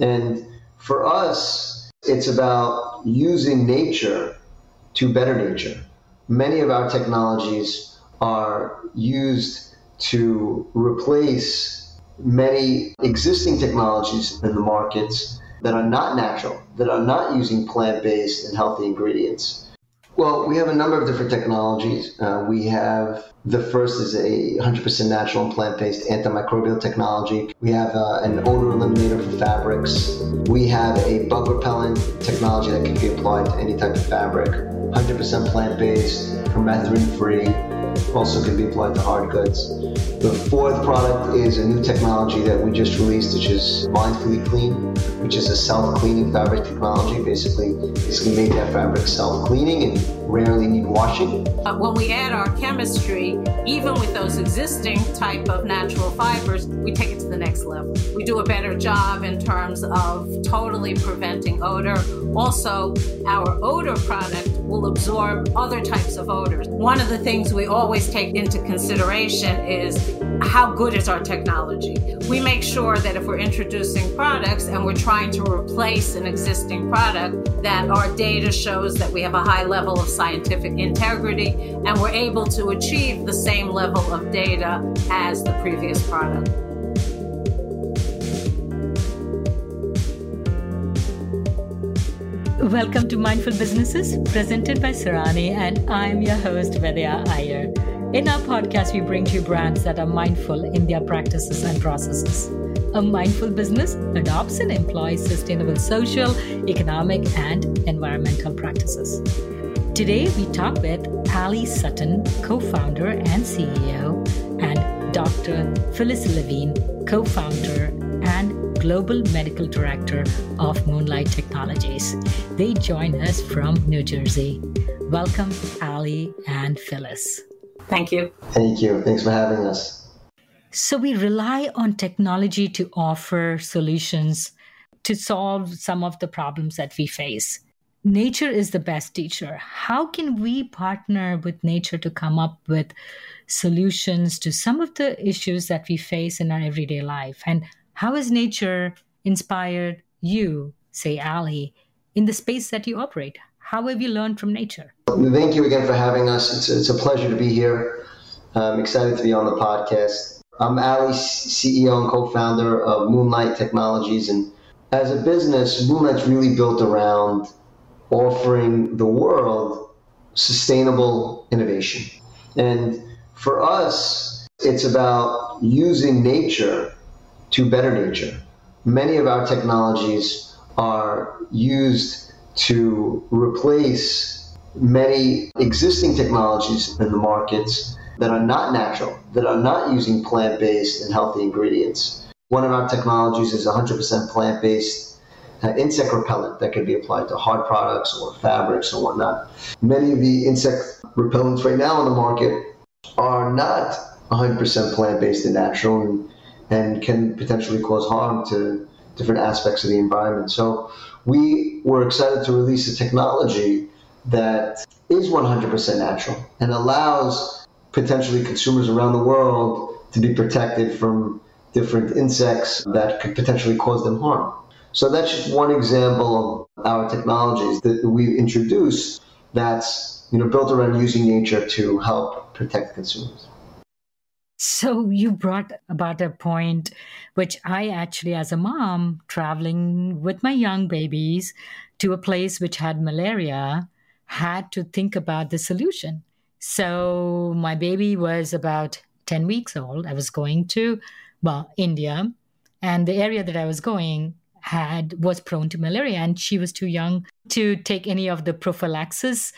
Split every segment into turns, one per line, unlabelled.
And for us, it's about using nature to better nature. Many of our technologies are used to replace many existing technologies in the markets that are not natural, that are not using plant based and healthy ingredients. Well, we have a number of different technologies. Uh, we have the first is a 100% natural and plant-based antimicrobial technology. We have uh, an odor eliminator for fabrics. We have a bug repellent technology that can be applied to any type of fabric. 100% plant-based, permethrin-free, also can be applied to hard goods. The fourth product is a new technology that we just released, which is Mindfully Clean, which is a self-cleaning fabric technology. Basically, it's going to make that fabric self-cleaning and rarely need washing.
Uh, when we add our chemistry, even with those existing type of natural fibers, we take it to the next level. We do a better job in terms of totally preventing odor. Also, our odor product will absorb other types of odors. One of the things we always take into consideration is how good is our technology. We make sure that if we're introducing products and we're trying to replace an existing product, that our data shows that we have a high level of scientific integrity and we're able to achieve the same level of data as the previous product.
Welcome to Mindful Businesses, presented by Sarani, and I'm your host, Vedya Iyer. In our podcast, we bring to you brands that are mindful in their practices and processes. A mindful business adopts and employs sustainable social, economic, and environmental practices. Today, we talk with Ali Sutton, co founder and CEO, and Dr. Phyllis Levine, co founder Global Medical Director of Moonlight Technologies. They join us from New Jersey. Welcome, Ali and Phyllis.
Thank you.
Thank you. Thanks for having us.
So, we rely on technology to offer solutions to solve some of the problems that we face. Nature is the best teacher. How can we partner with nature to come up with solutions to some of the issues that we face in our everyday life? And how has nature inspired you, say Ali, in the space that you operate? How have you learned from nature?
Thank you again for having us. It's it's a pleasure to be here. I'm excited to be on the podcast. I'm Ali, CEO and co-founder of Moonlight Technologies, and as a business, Moonlight's really built around offering the world sustainable innovation. And for us, it's about using nature to better nature. Many of our technologies are used to replace many existing technologies in the markets that are not natural, that are not using plant based and healthy ingredients. One of our technologies is 100% plant based insect repellent that can be applied to hard products or fabrics or whatnot. Many of the insect repellents right now on the market are not 100% plant based and natural. And and can potentially cause harm to different aspects of the environment. So we were excited to release a technology that is 100% natural and allows potentially consumers around the world to be protected from different insects that could potentially cause them harm. So that's just one example of our technologies that we've introduced that's you know built around using nature to help protect consumers.
So you brought about a point which I actually, as a mom, traveling with my young babies to a place which had malaria, had to think about the solution. So my baby was about 10 weeks old. I was going to, well, India, and the area that I was going had was prone to malaria and she was too young to take any of the prophylaxis.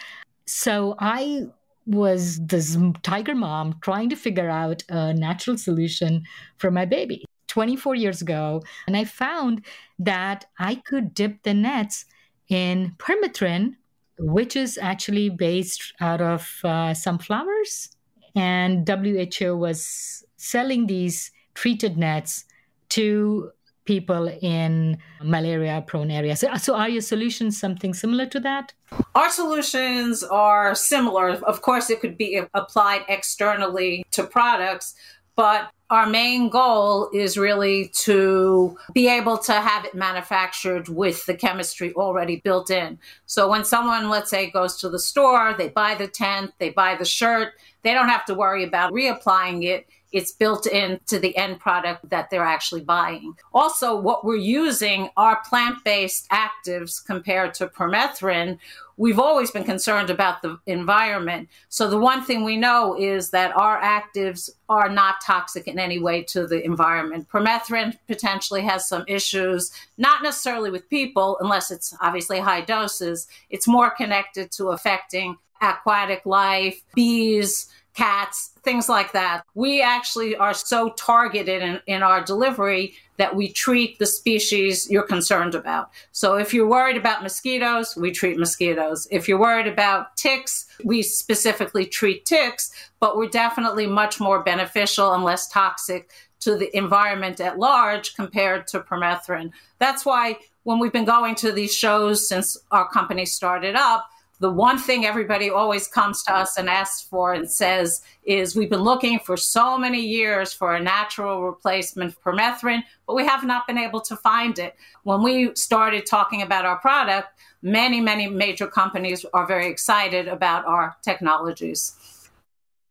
So I was this tiger mom trying to figure out a natural solution for my baby 24 years ago. And I found that I could dip the nets in permethrin, which is actually based out of uh, sunflowers. And WHO was selling these treated nets to people in malaria prone areas. So, so, are your solutions something similar to that?
Our solutions are similar. Of course, it could be applied externally to products, but our main goal is really to be able to have it manufactured with the chemistry already built in. So when someone, let's say, goes to the store, they buy the tent, they buy the shirt, they don't have to worry about reapplying it it's built into the end product that they're actually buying. Also, what we're using are plant based actives compared to permethrin. We've always been concerned about the environment. So, the one thing we know is that our actives are not toxic in any way to the environment. Permethrin potentially has some issues, not necessarily with people, unless it's obviously high doses. It's more connected to affecting aquatic life, bees, cats, things like that. We actually are so targeted in, in our delivery that we treat the species you're concerned about. So if you're worried about mosquitoes, we treat mosquitoes. If you're worried about ticks, we specifically treat ticks, but we're definitely much more beneficial and less toxic to the environment at large compared to permethrin. That's why when we've been going to these shows since our company started up, the one thing everybody always comes to us and asks for and says is we've been looking for so many years for a natural replacement for permethrin, but we have not been able to find it. When we started talking about our product, many, many major companies are very excited about our technologies.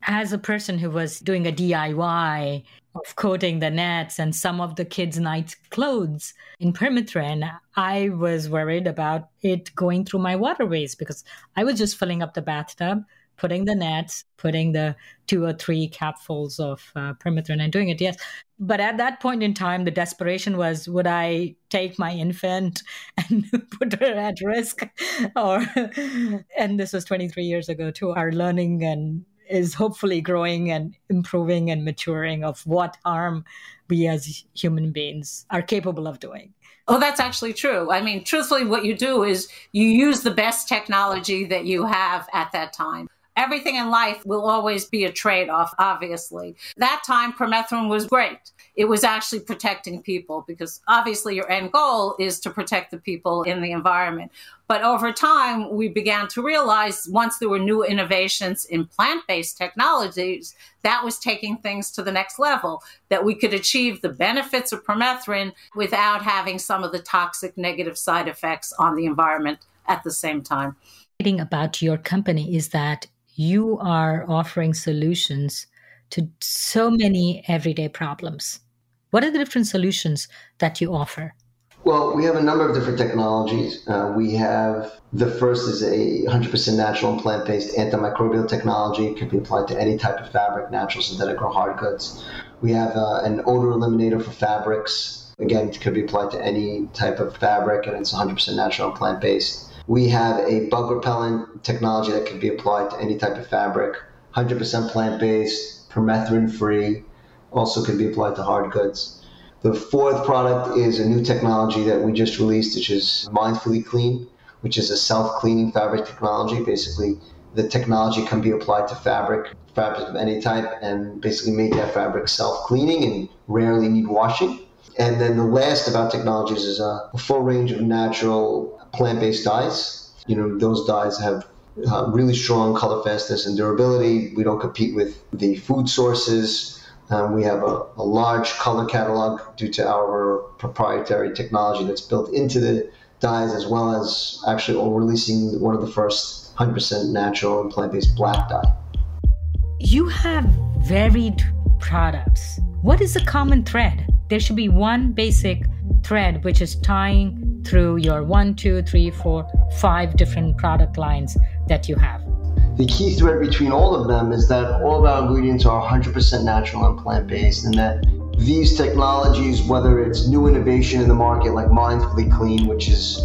As a person who was doing a DIY of coating the nets and some of the kids' night clothes in permethrin, I was worried about it going through my waterways because I was just filling up the bathtub, putting the nets, putting the two or three capfuls of uh, permethrin and doing it. Yes. But at that point in time, the desperation was would I take my infant and put her at risk? Or, and this was 23 years ago too. Our learning and is hopefully growing and improving and maturing of what harm we as human beings are capable of doing.
Oh, that's actually true. I mean, truthfully, what you do is you use the best technology that you have at that time. Everything in life will always be a trade off, obviously. That time, permethrin was great. It was actually protecting people because obviously your end goal is to protect the people in the environment. But over time, we began to realize once there were new innovations in plant based technologies, that was taking things to the next level, that we could achieve the benefits of permethrin without having some of the toxic negative side effects on the environment at the same time.
About your company is that you are offering solutions to so many everyday problems. What are the different solutions that you offer?
Well, we have a number of different technologies. Uh, we have the first is a 100% natural and plant based antimicrobial technology. It can be applied to any type of fabric, natural, synthetic, or hard goods. We have uh, an odor eliminator for fabrics. Again, it could be applied to any type of fabric, and it's 100% natural and plant based. We have a bug repellent technology that can be applied to any type of fabric, 100% plant based, permethrin free, also can be applied to hard goods. The fourth product is a new technology that we just released, which is Mindfully Clean, which is a self cleaning fabric technology. Basically, the technology can be applied to fabric, fabric of any type, and basically make that fabric self cleaning and rarely need washing. And then the last of our technologies is a, full range of natural plant-based dyes. You know, those dyes have uh, really strong color fastness and durability. We don't compete with the food sources. Um, we have a, a, large color catalog due to our proprietary technology that's built into the dyes, as well as actually releasing one of the first 100% natural and plant-based black dye.
You have varied products. What is the common thread? There should be one basic thread which is tying through your one, two, three, four, five different product lines that you have.
The key thread between all of them is that all of our ingredients are 100% natural and plant based, and that these technologies, whether it's new innovation in the market like Mindfully Clean, which is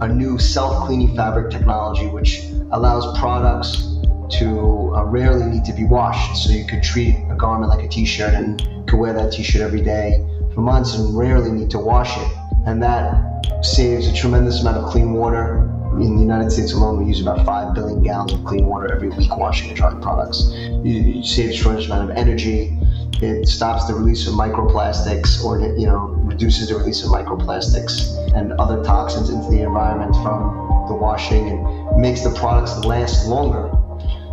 a new self cleaning fabric technology which allows products to uh, rarely need to be washed. So you could treat a garment like a t shirt and could wear that t shirt every day and rarely need to wash it. And that saves a tremendous amount of clean water. In the United States alone, we use about 5 billion gallons of clean water every week washing and drying products. It saves a tremendous amount of energy. It stops the release of microplastics or, you know, reduces the release of microplastics and other toxins into the environment from the washing and makes the products last longer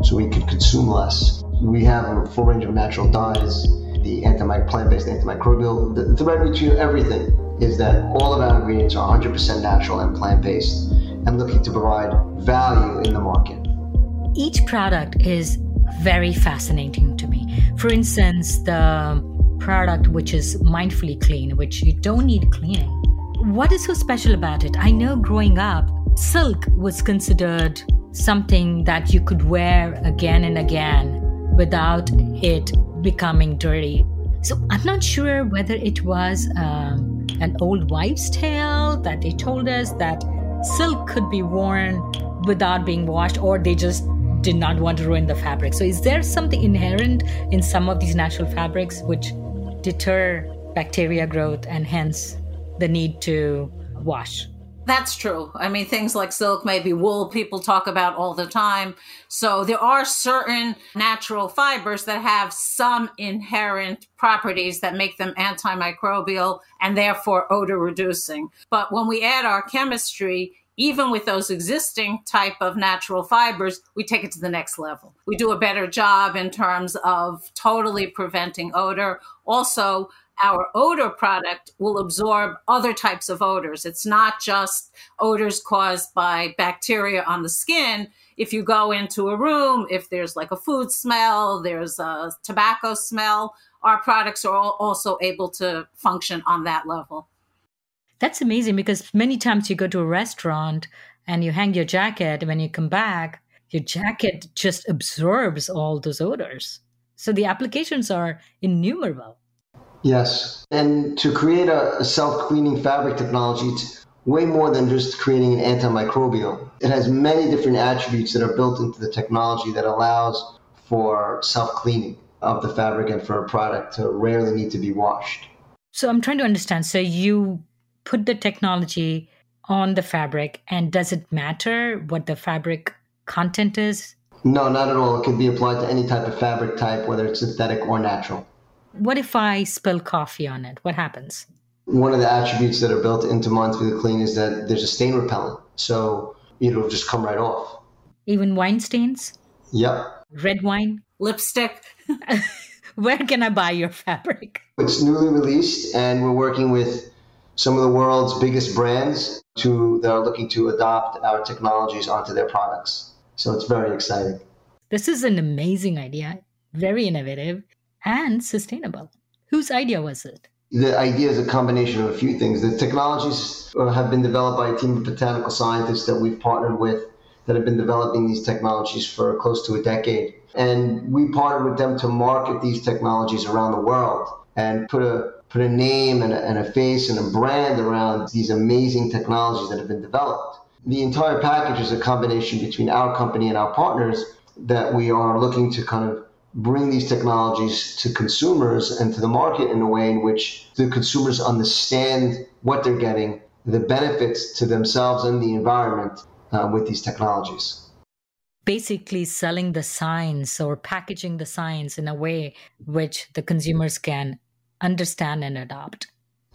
so we can consume less. We have a full range of natural dyes the anti plant-based antimicrobial. The thread between everything is that all of our ingredients are 100% natural and plant-based, and looking to provide value in the market.
Each product is very fascinating to me. For instance, the product which is mindfully clean, which you don't need cleaning. What is so special about it? I know growing up, silk was considered something that you could wear again and again without it becoming dirty. So I'm not sure whether it was um, an old wives' tale that they told us that silk could be worn without being washed, or they just did not want to ruin the fabric. So, is there something inherent in some of these natural fabrics which deter bacteria growth and hence the need to wash?
That's true. I mean, things like silk, maybe wool, people talk about all the time. So there are certain natural fibers that have some inherent properties that make them antimicrobial and therefore odor reducing. But when we add our chemistry, even with those existing type of natural fibers, we take it to the next level. We do a better job in terms of totally preventing odor. Also, our odor product will absorb other types of odors. It's not just odors caused by bacteria on the skin. If you go into a room, if there's like a food smell, there's a tobacco smell, our products are also able to function on that level.
That's amazing because many times you go to a restaurant and you hang your jacket, when you come back, your jacket just absorbs all those odors. So the applications are innumerable.
Yes. And to create a, self cleaning fabric technology, it's way more than just creating an antimicrobial. It has many different attributes that are built into the technology that allows for self cleaning of the fabric and for a product to rarely need to be washed.
So I'm trying to understand. So you put the technology on the fabric and does it matter what the fabric content is?
No, not at all. It can be applied to any type of fabric type, whether it's synthetic or natural.
What if I spill coffee on it? What happens?
One of the attributes that are built into Mindfully Clean is that there's a stain repellent. So it'll just come right off.
Even wine stains?
Yep.
Red wine?
Lipstick?
Where can I buy your fabric?
It's newly released, and we're working with some of the world's biggest brands to that are looking to adopt our technologies onto their products. So it's very exciting.
This is an amazing idea, very innovative and sustainable. Whose idea was it?
The idea is a combination of a few things. The technologies uh, have been developed by a team of botanical scientists that we've partnered with that have been developing these technologies for close to a decade. And we partnered with them to market these technologies around the world and put a put a name and a, and a face and a brand around these amazing technologies that have been developed. The entire package is a combination between our company and our partners that we are looking to kind of bring these technologies to consumers and to the market in a way in which the consumers understand what they're getting, the benefits to themselves and the environment uh, with these technologies.
Basically, selling the science or packaging the science in a way which the consumers can understand and adopt.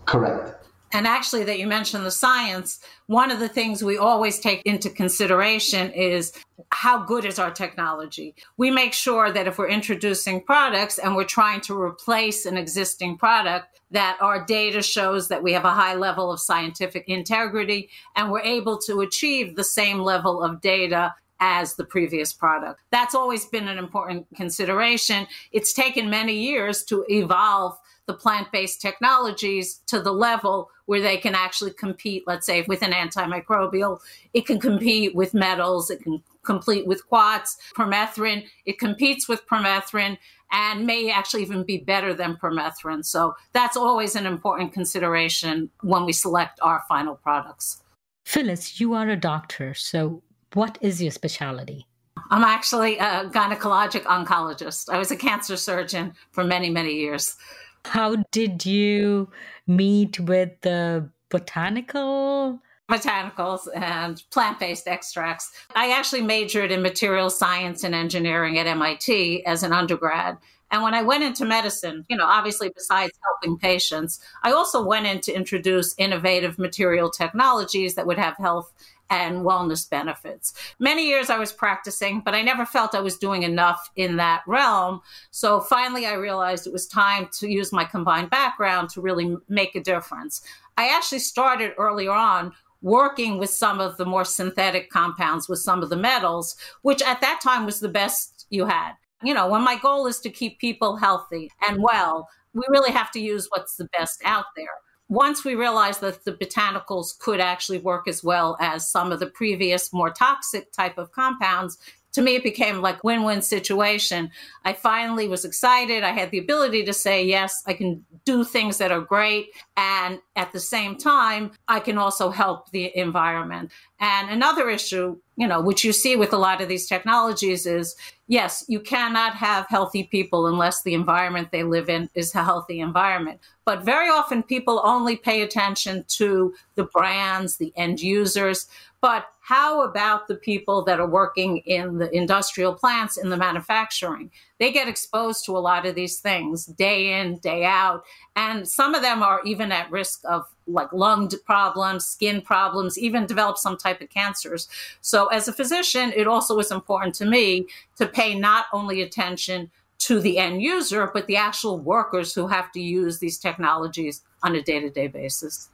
Correct.
And actually, that you mentioned the science, one of the things we always take into consideration is how good is our technology? We make sure that if we're introducing products and we're trying to replace an existing product, that our data shows that we have a high level of scientific integrity and we're able to achieve the same level of data as the previous product. That's always been an important consideration. It's taken many years to evolve the plant based technologies to the level where they can actually compete, let's say, with an antimicrobial. It can compete with metals, it can compete with quats, permethrin. It competes with permethrin and may actually even be better than permethrin. So that's always an important consideration when we select our final products.
Phyllis, you are a doctor. So what is your specialty?
I'm actually a gynecologic oncologist. I was a cancer surgeon for many, many years.
How did you meet with the botanical?
Botanicals and plant based extracts. I actually majored in material science and engineering at MIT as an undergrad. And when I went into medicine, you know, obviously besides helping patients, I also went in to introduce innovative material technologies that would have health and wellness benefits. Many years I was practicing, but I never felt I was doing enough in that realm. So finally, I realized it was time to use my combined background to really make a difference. I actually started earlier on working with some of the more synthetic compounds with some of the metals, which at that time was the best you had. You know, when my goal is to keep people healthy and well, we really have to use what's the best out there. Once we realized that the botanicals could actually work as well as some of the previous more toxic type of compounds to me it became like win-win situation. I finally was excited. I had the ability to say yes i can do things that are great and at the same time i can also help the environment. And another issue you know which you see with a lot of these technologies is yes you cannot have healthy people unless the environment they live in is a healthy environment. But very often people only pay attention to the brands the end users. But how about the people that are working in the industrial plants in the manufacturing? They get exposed to a lot of these things day in, day out. And some of them are even at risk of like lung problems, skin problems, even develop some type of cancers. So, as a physician, it also is important to me to pay not only attention to the end user, but the actual workers who have to use these technologies on a day to day basis.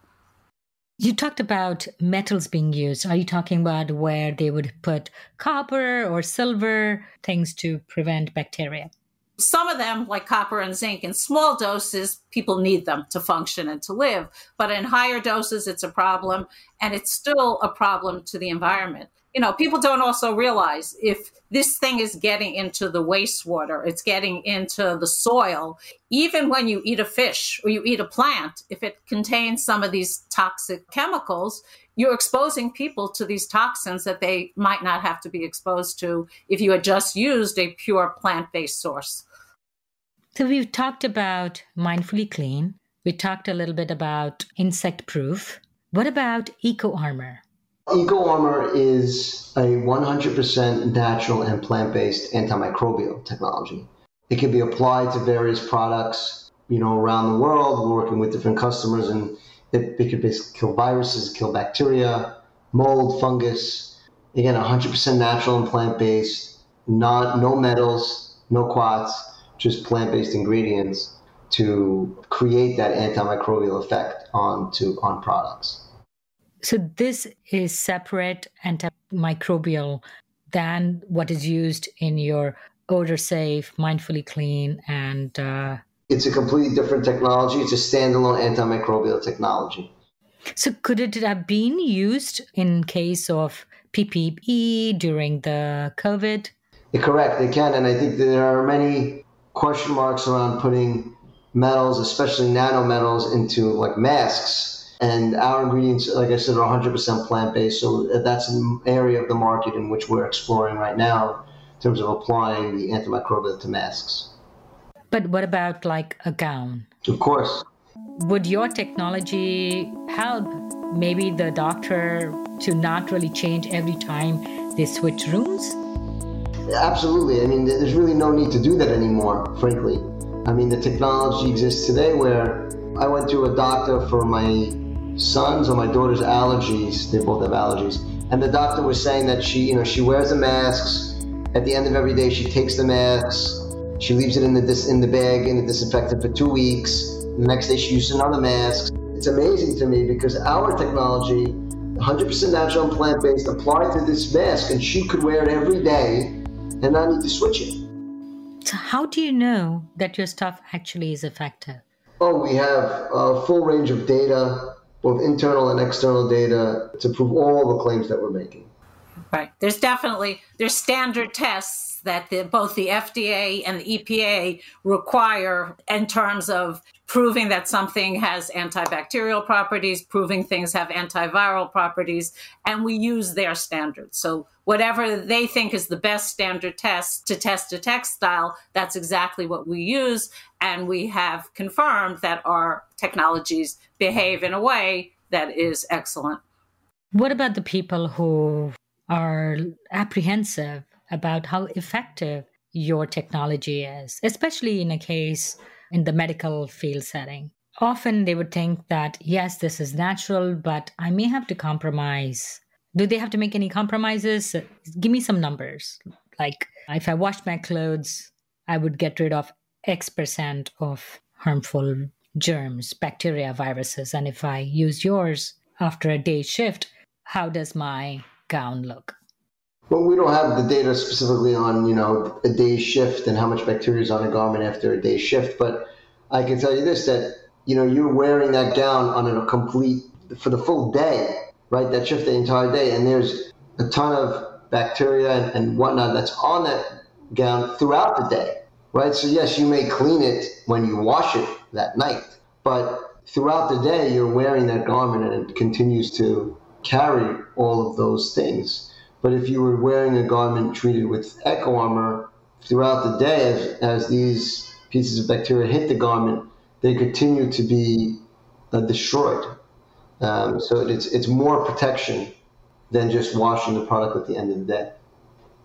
You talked about metals being used. Are you talking about where they would put copper or silver, things to prevent bacteria?
Some of them, like copper and zinc, in small doses, people need them to function and to live. But in higher doses, it's a problem, and it's still a problem to the environment you know, people don't also realize if this thing is getting into the wastewater, it's getting into the soil, even when you eat a fish or you eat a plant, if it contains some of these toxic chemicals, you're exposing people to these toxins that they might not have to be exposed to if you had just used a pure plant based source.
So, we've talked about mindfully clean, we talked a little bit about insect proof. What about eco armor?
Eco Armor is a 100% natural and plant based antimicrobial technology. It can be applied to various products, you know, around the world. We're working with different customers, and it, it basically kill viruses, kill bacteria, mold, fungus. Again, 100% natural and plant based, not no metals, no quats, just plant based ingredients to create that antimicrobial effect onto on products.
So this is separate antimicrobial than what is used in your odor safe, mindfully clean, and. Uh...
it's a completely different technology. It's a standalone antimicrobial technology.
So could it have been used in case of PPE during the COVID?
Correct, they can, and I think there are many question marks around putting metals, especially nanometals, into like masks and our ingredients, like I said, are 100% plant based. So that's an area of the market in which we're exploring right now in terms of applying the antimicrobial to masks.
But what about like a gown?
Of course.
Would your technology help maybe the doctor to not really change every time they switch rooms?
Absolutely. I mean, there's really no need to do that anymore, frankly. I mean, the technology exists today where I went to a doctor for my son's or my daughter's allergies. They both have allergies. And the doctor was saying that she, you know, she wears the masks. At the end of every day, she takes the masks. She leaves it in the dis- in the bag in the disinfectant for two weeks. The next day, she uses another mask. It's amazing to me because our technology, 100% natural and plant based, applied to this mask, and she could wear it every day and not need to switch it.
So, how do you know that your stuff actually is effective?
Oh, we have a full range of data both internal and external data to prove all the claims that we're making.
Right. There's definitely there's standard tests that the, both the FDA and the EPA require in terms of proving that something has antibacterial properties, proving things have antiviral properties, and we use their standards. So whatever they think is the best standard test to test a textile, that's exactly what we use. And we have confirmed that our technologies behave in a way that is excellent.
What about the people who are apprehensive about how effective your technology is, especially in a case in the medical field setting. Often they would think that, yes, this is natural, but I may have to compromise. Do they have to make any compromises? Give me some numbers. Like if I washed my clothes, I would get rid of X percent of harmful germs, bacteria, viruses. And if I use yours after a day shift, how does my gown look?
Well, we don't have the data specifically on, you know, a day shift and how much bacteria is on a garment after a day shift, but I can tell you this that, you know, you're wearing that gown on a complete for the full day, right? That shift the entire day, and there's a ton of bacteria and, and whatnot that's on that gown throughout the day, right? So yes, you may clean it when you wash it that night, but throughout the day you're wearing that garment and it continues to carry all of those things. But if you were wearing a garment treated with Eco Armor throughout the day, as, as these pieces of bacteria hit the garment, they continue to be uh, destroyed. Um, so it's it's more protection than just washing the product at the end of the day.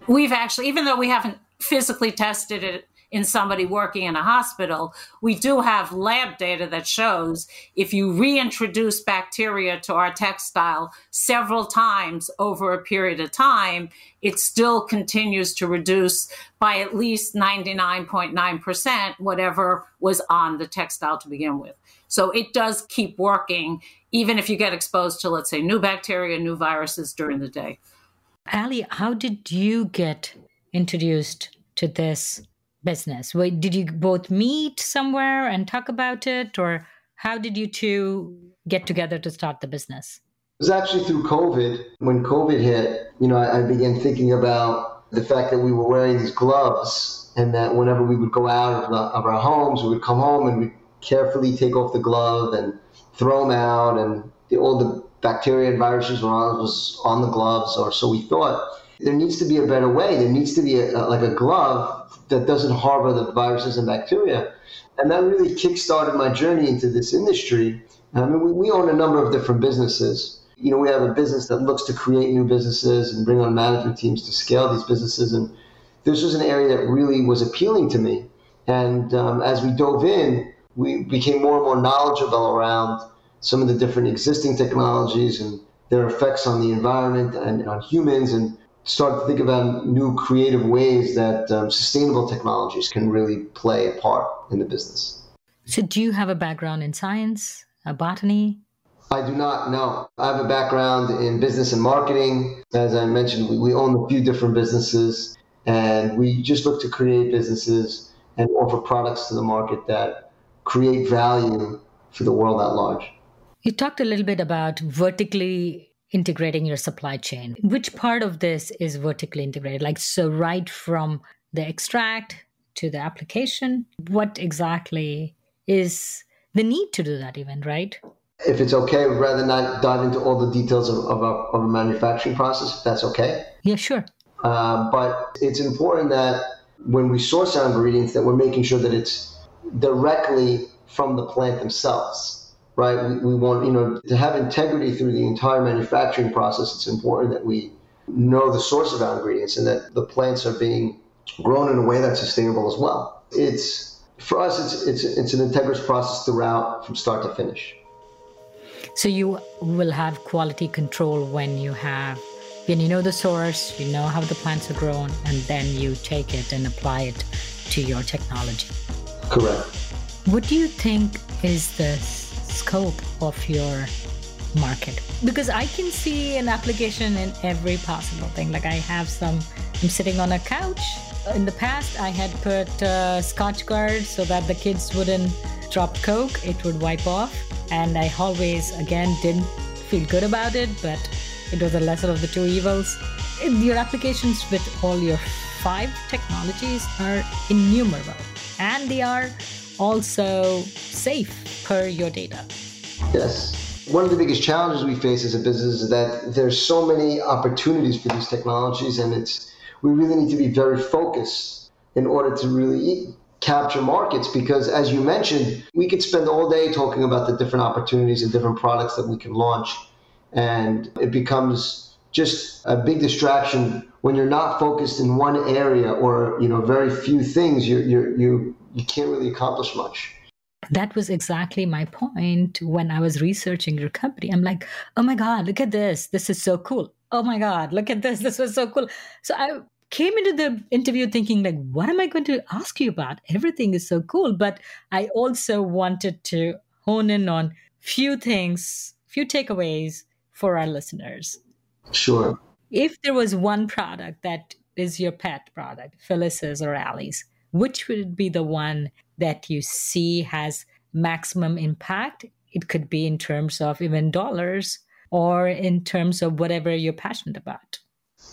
We've actually, even though we haven't physically tested it in somebody working in a hospital, we do have lab data that shows if you reintroduce bacteria to our textile several times over a period of time, it still continues to reduce by at least 99.9% whatever was on the textile to begin with. So it does keep working, even if you get exposed to, let's say, new bacteria, new viruses during the day.
Ali, how did you get introduced to this business? Did you both meet somewhere and talk about it, or how did you two get together to start the business?
It was actually through COVID. When COVID hit, you know, I, I began thinking about the fact that we were wearing these gloves, and that whenever we would go out of, the, of our homes, we would come home and we carefully take off the glove and throw them out, and the, all the bacteria and viruses were on, was on the gloves, or so we thought. There needs to be a better way. There needs to be a, like a glove that doesn't harbor the viruses and bacteria. And that really kickstarted my journey into this industry. I mean, we, we own a number of different businesses. You know, we have a business that looks to create new businesses and bring on management teams to scale these businesses. And this was an area that really was appealing to me. And um, as we dove in, we became more and more knowledgeable around some of the different existing technologies and their effects on the environment and on humans and start to think about new creative ways that um, sustainable technologies can really play a part in the business.
So, do you have a background in science, uh, botany?
I do not know. I have a background in business and marketing. As I mentioned, we, we own a few different businesses, and we just look to create businesses and offer products to the market that create value for the world at large.
You talked a little bit about vertically integrating your supply chain. Which part of this is vertically integrated? Like, so right from the extract to the application, what exactly is the need to do that, even, right?
If it's okay, rather not dive into all the details of, of, a, of a manufacturing process, if that's okay.
Yeah, sure.
Uh, but it's important that when we source our ingredients, that we're making sure that it's directly from the plant themselves right? We, we want, you know, to have integrity through the entire manufacturing process, it's important that we know the source of our ingredients and that the plants are being grown in a way that's sustainable as well. It's, for us, it's, it's, it's an integrous process throughout from start to finish.
So you will have quality control when you have when you know the source, you know how the plants are grown, and then you take it and apply it to your technology.
Correct.
What do you think is the scope of your market because I can see an application in every possible thing. Like I have some, I'm sitting on a couch. In the past, I had put uh, Scotchgard so that the kids wouldn't drop Coke, it would wipe off. And I always, again, didn't feel good about it, but it was the lesser of the two evils. Your applications with all your five technologies are innumerable and they are also safe per your data.
Yes. One of the biggest challenges we face as a business is that there's so many opportunities for these technologies, and it's we really need to be very focused in order to really capture markets because as you mentioned we could spend all day talking about the different opportunities and different products that we can launch and it becomes just a big distraction when you're not focused in one area or you know very few things. You you you you can't really accomplish much.
That was exactly my point when I was researching your company. I'm like, oh my God, look at this. This is so cool. Oh my God, look at this. This was so cool. So I came into the interview thinking like what am i going to ask you about everything is so cool but i also wanted to hone in on few things few takeaways for our listeners
sure
if there was one product that is your pet product phyllis's or ali's which would be the one that you see has maximum impact it could be in terms of even dollars or in terms of whatever you're passionate about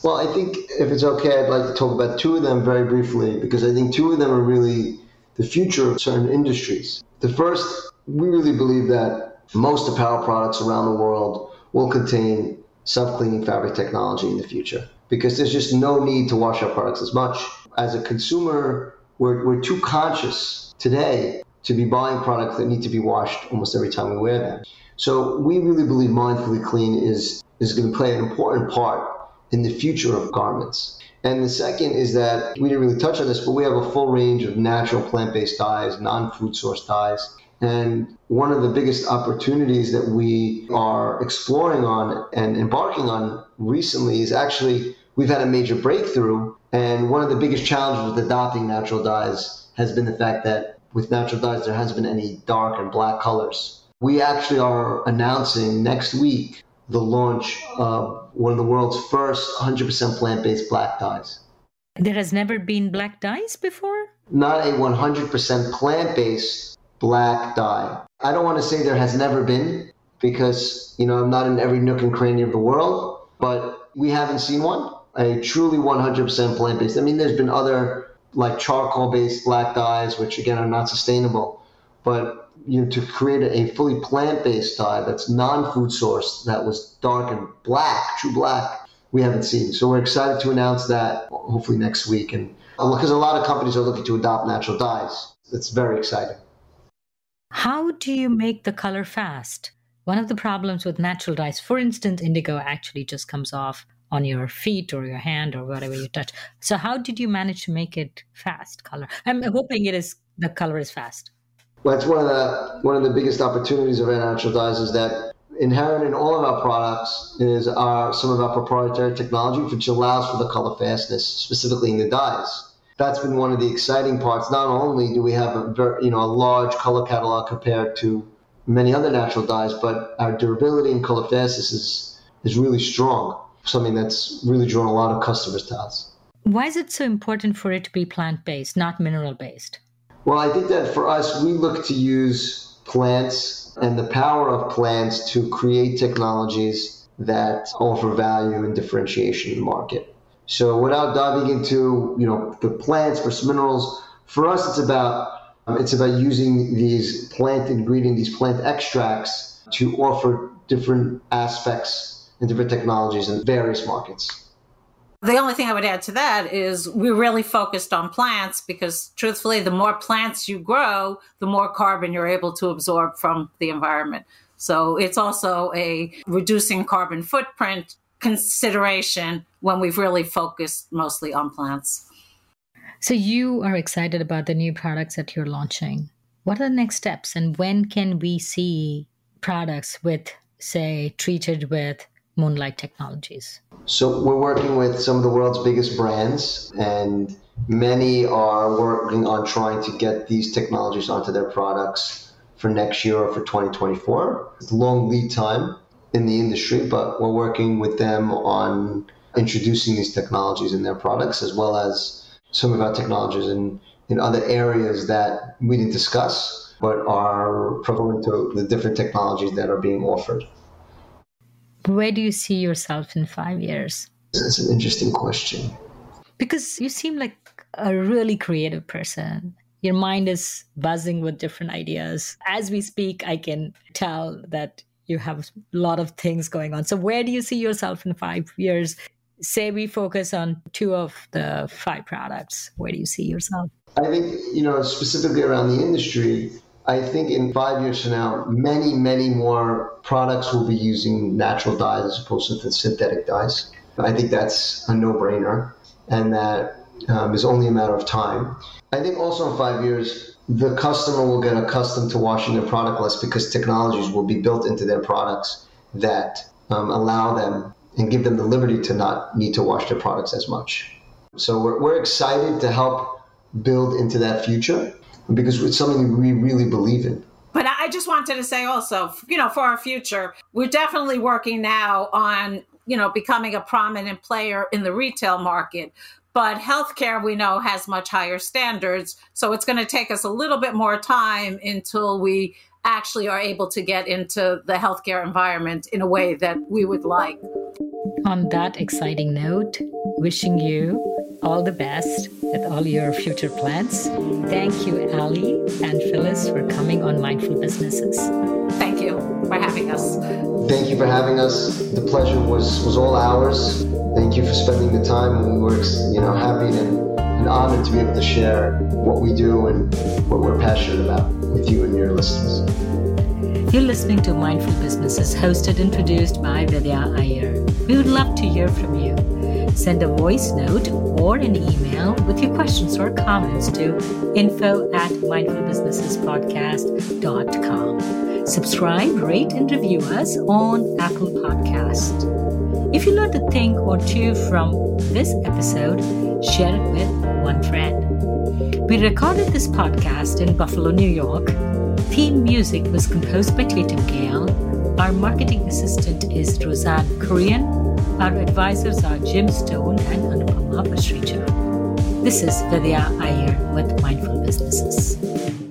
well, I think if it's okay, I'd like to talk about two of them very briefly because I think two of them are really the future of certain industries. The first, we really believe that most apparel products around the world will contain self cleaning fabric technology in the future because there's just no need to wash our products as much. As a consumer, we're, we're too conscious today to be buying products that need to be washed almost every time we wear them. So we really believe mindfully clean is, is going to play an important part in the future of garments. And the second is that we didn't really touch on this, but we have a full range of natural plant based dyes, non food source dyes. And one of the biggest opportunities that we are exploring on and embarking on recently is actually we've had a major breakthrough. And one of the biggest challenges with adopting natural dyes has been the fact that with natural dyes, there hasn't been any dark and black colors. We actually are announcing next week the launch of one of the world's first 100% plant based black dyes.
There has never been black dyes before?
Not a 100% plant based black dye. I don't want to say there has never been because, you know, I'm not in every nook and cranny of the world, but we haven't seen one. A truly 100% plant based. I mean, there's been other like charcoal based black dyes, which again are not sustainable. But you know, to create a fully plant-based dye that's non-food source that was dark and black, true black, we haven't seen. So we're excited to announce that hopefully next week, and because uh, a lot of companies are looking to adopt natural dyes, it's very exciting.
How do you make the color fast? One of the problems with natural dyes, for instance, indigo actually just comes off on your feet or your hand or whatever you touch. So how did you manage to make it fast color? I'm hoping it is the color is fast.
Well, that's one of the one of the biggest opportunities of our natural dyes is that inherent in all of our products is our some of our proprietary technology, which allows for the color fastness, specifically in the dyes. That's been one of the exciting parts. Not only do we have a very, you know a large color catalog compared to many other natural dyes, but our durability and color fastness is is really strong. Something that's really drawn a lot of customers to us.
Why is it so important for it to be plant based, not mineral based?
Well, I think that for us, we look to use plants and the power of plants to create technologies that offer value and differentiation in the market. So without diving into, you know, the plants versus minerals, for us it's about um, it's about using these plant ingredients, these plant extracts to offer different aspects and different technologies in various markets.
The only thing I would add to that is we really focused on plants because truthfully, the more plants you grow, the more carbon you're able to absorb from the environment. So it's also a reducing carbon footprint consideration when we've really focused mostly on plants.
So you are excited about the new products that you're launching. What are the next steps and when can we see products with say treated with Moonlight Technologies?
So we're working with some of the world's biggest brands, and many are working on trying to get these technologies onto their products for next year or for 2024. It's a long lead time in the industry, but we're working with them on introducing these technologies in their products, as well as some of our technologies in, in other areas that we didn't discuss, but are prevalent to the different technologies that are being offered.
Where do you see yourself in five years?
That's an interesting question.
Because you seem like a really creative person. Your mind is buzzing with different ideas. As we speak, I can tell that you have a lot of things going on. So, where do you see yourself in five years? Say we focus on two of the five products. Where do you see yourself?
I think, you know, specifically around the industry, I think in five years from now, many, many more products will be using natural dyes as opposed to synthetic dyes. I think that's a no brainer, and that um, is only a matter of time. I think also in five years, the customer will get accustomed to washing their product less because technologies will be built into their products that um, allow them and give them the liberty to not need to wash their products as much. So we're, we're excited to help build into that future because it's something we really believe in.
But I just wanted to say also, you know, for our future, we're definitely working now on, you know, becoming a prominent player in the retail market. But healthcare, we know, has much higher standards. So it's going to take us a little bit more time until we actually are able to get into the healthcare environment in a way that we would like.
On that exciting note, wishing you all the best with all your future plans. Thank you, Ali and Phyllis, for coming on Mindful Businesses.
Thank you for having us.
Thank you for having us. The pleasure was, was all ours. Thank you for spending the time. And we were you know, happy and, and honored to be able to share what we do and what we're passionate about with you and your listeners.
You're listening to Mindful Businesses, hosted and produced by Vidya Iyer. We would love to hear from you. Send a voice note or an email with your questions or comments to info at mindfulbusinessespodcast.com. Subscribe, rate, and review us on Apple Podcast. If you learned a thing or two from this episode, share it with one friend. We recorded this podcast in Buffalo, New York. Theme music was composed by Tatum Gale. Our marketing assistant is Roseanne Korean. Our advisors are Jim Stone and Anupama Pasricha. This is Vidya Iyer with Mindful Businesses.